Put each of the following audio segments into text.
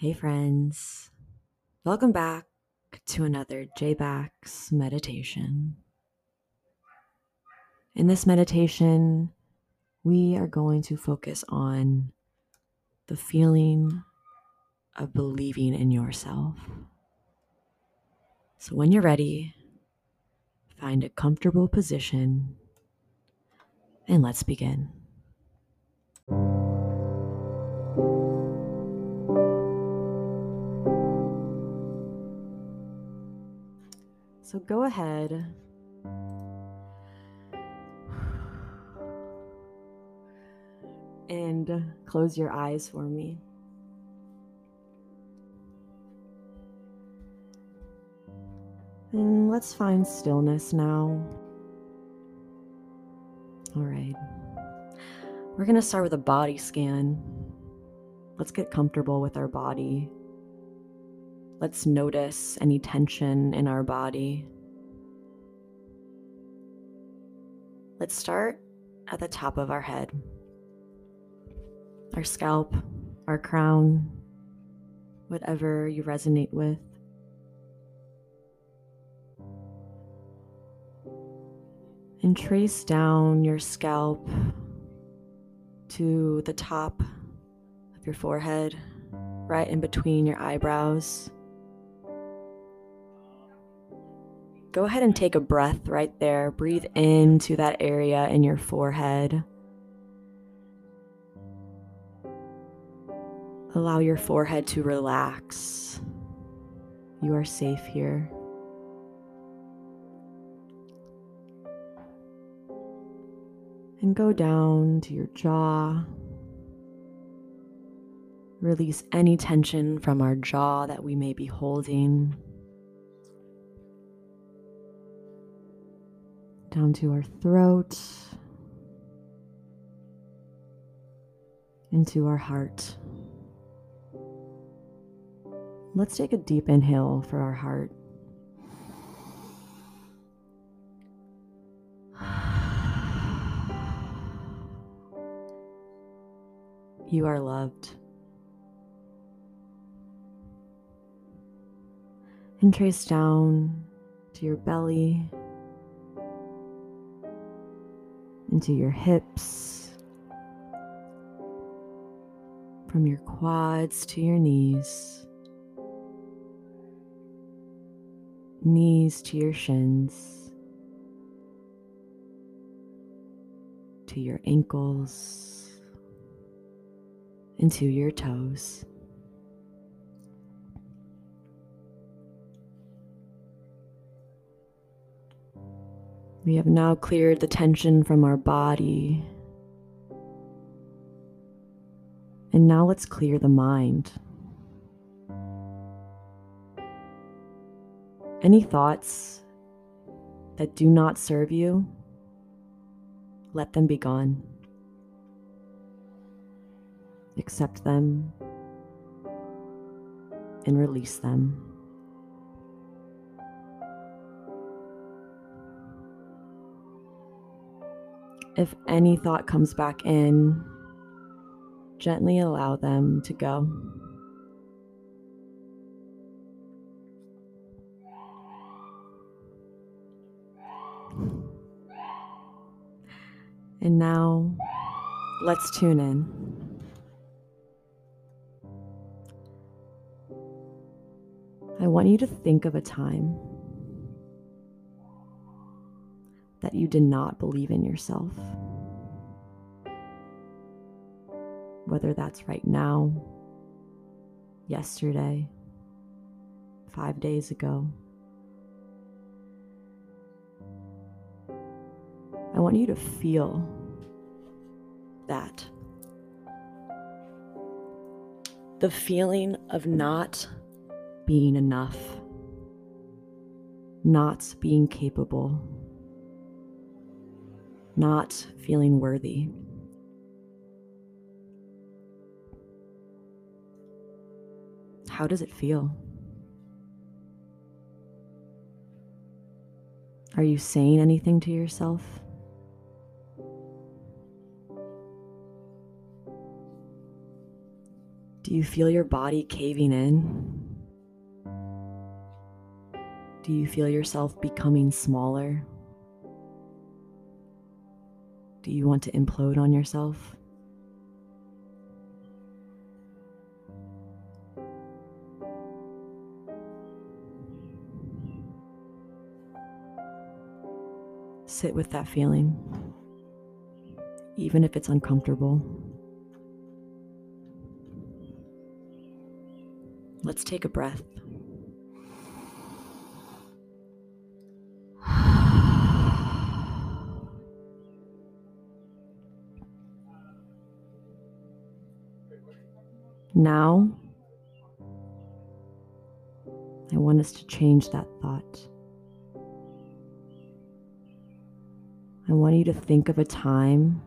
Hey, friends. Welcome back to another JBax meditation. In this meditation, we are going to focus on the feeling of believing in yourself. So, when you're ready, find a comfortable position and let's begin. So go ahead. And close your eyes for me. And let's find stillness now. All right. We're going to start with a body scan. Let's get comfortable with our body. Let's notice any tension in our body. Let's start at the top of our head, our scalp, our crown, whatever you resonate with. And trace down your scalp to the top of your forehead, right in between your eyebrows. Go ahead and take a breath right there. Breathe into that area in your forehead. Allow your forehead to relax. You are safe here. And go down to your jaw. Release any tension from our jaw that we may be holding. Down to our throat, into our heart. Let's take a deep inhale for our heart. You are loved. And trace down to your belly into your hips, from your quads to your knees, knees to your shins, to your ankles, into your toes. We have now cleared the tension from our body. And now let's clear the mind. Any thoughts that do not serve you, let them be gone. Accept them and release them. If any thought comes back in, gently allow them to go. And now let's tune in. I want you to think of a time that you did not believe in yourself. Whether that's right now, yesterday, five days ago. I want you to feel that. The feeling of not being enough, not being capable not feeling worthy. How does it feel? Are you saying anything to yourself? Do you feel your body caving in? Do you feel yourself becoming smaller? Do you want to implode on yourself? Sit with that feeling, even if it's uncomfortable. Let's take a breath. Now, I want us to change that thought. I want you to think of a time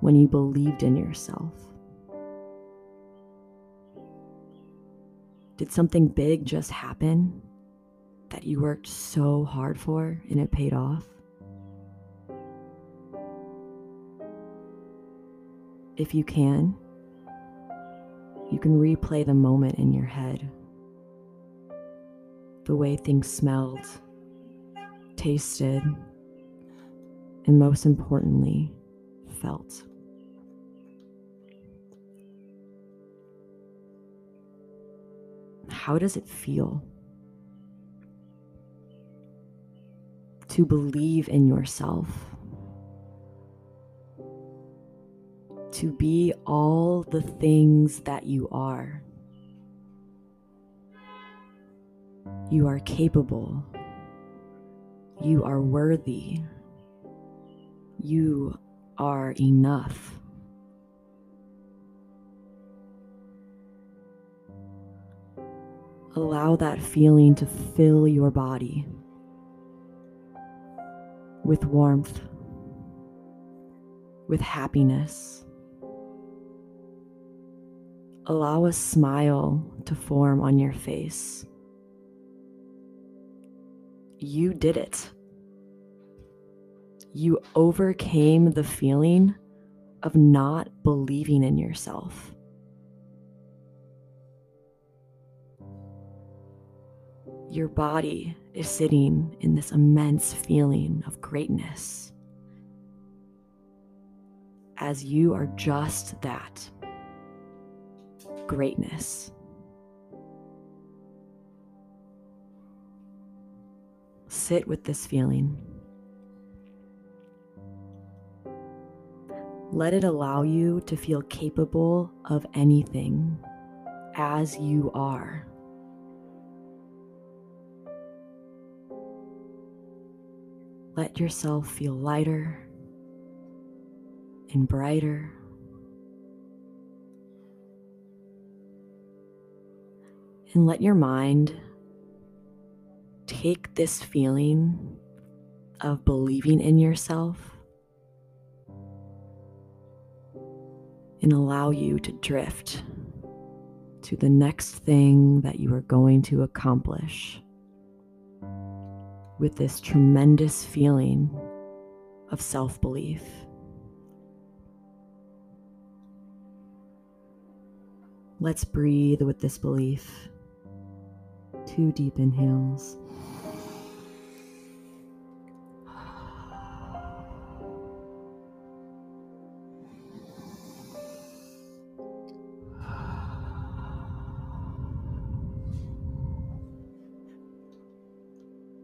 when you believed in yourself. Did something big just happen that you worked so hard for and it paid off? If you can, you can replay the moment in your head. The way things smelled, tasted, and most importantly, felt. How does it feel to believe in yourself? To be all the things that you are. You are capable. You are worthy. You are enough. Allow that feeling to fill your body with warmth, with happiness allow a smile to form on your face. You did it. You overcame the feeling of not believing in yourself. Your body is sitting in this immense feeling of greatness as you are just that greatness. Sit with this feeling. Let it allow you to feel capable of anything as you are. Let yourself feel lighter and brighter. And let your mind take this feeling of believing in yourself and allow you to drift to the next thing that you are going to accomplish with this tremendous feeling of self belief. Let's breathe with this belief two deep inhales.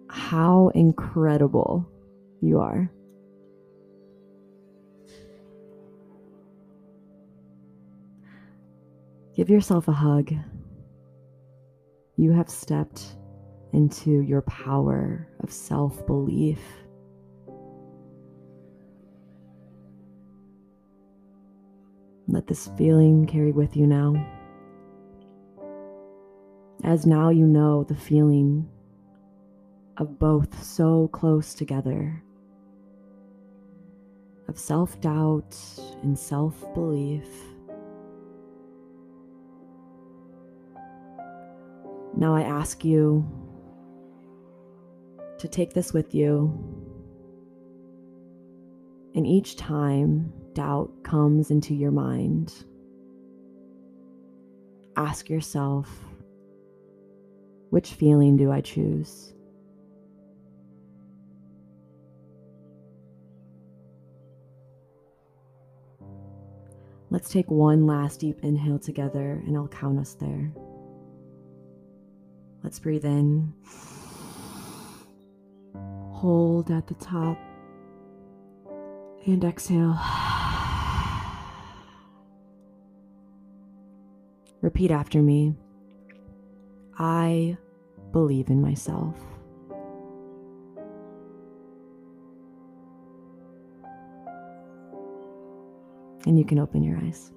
How incredible you are. Give yourself a hug you have stepped into your power of self belief. Let this feeling carry with you now. As now you know the feeling of both so close together of self doubt and self belief. Now I ask you to take this with you. And each time doubt comes into your mind, ask yourself which feeling do I choose? Let's take one last deep inhale together and I'll count us there. Let's breathe in. Hold at the top. And exhale. Repeat after me. I believe in myself. And you can open your eyes.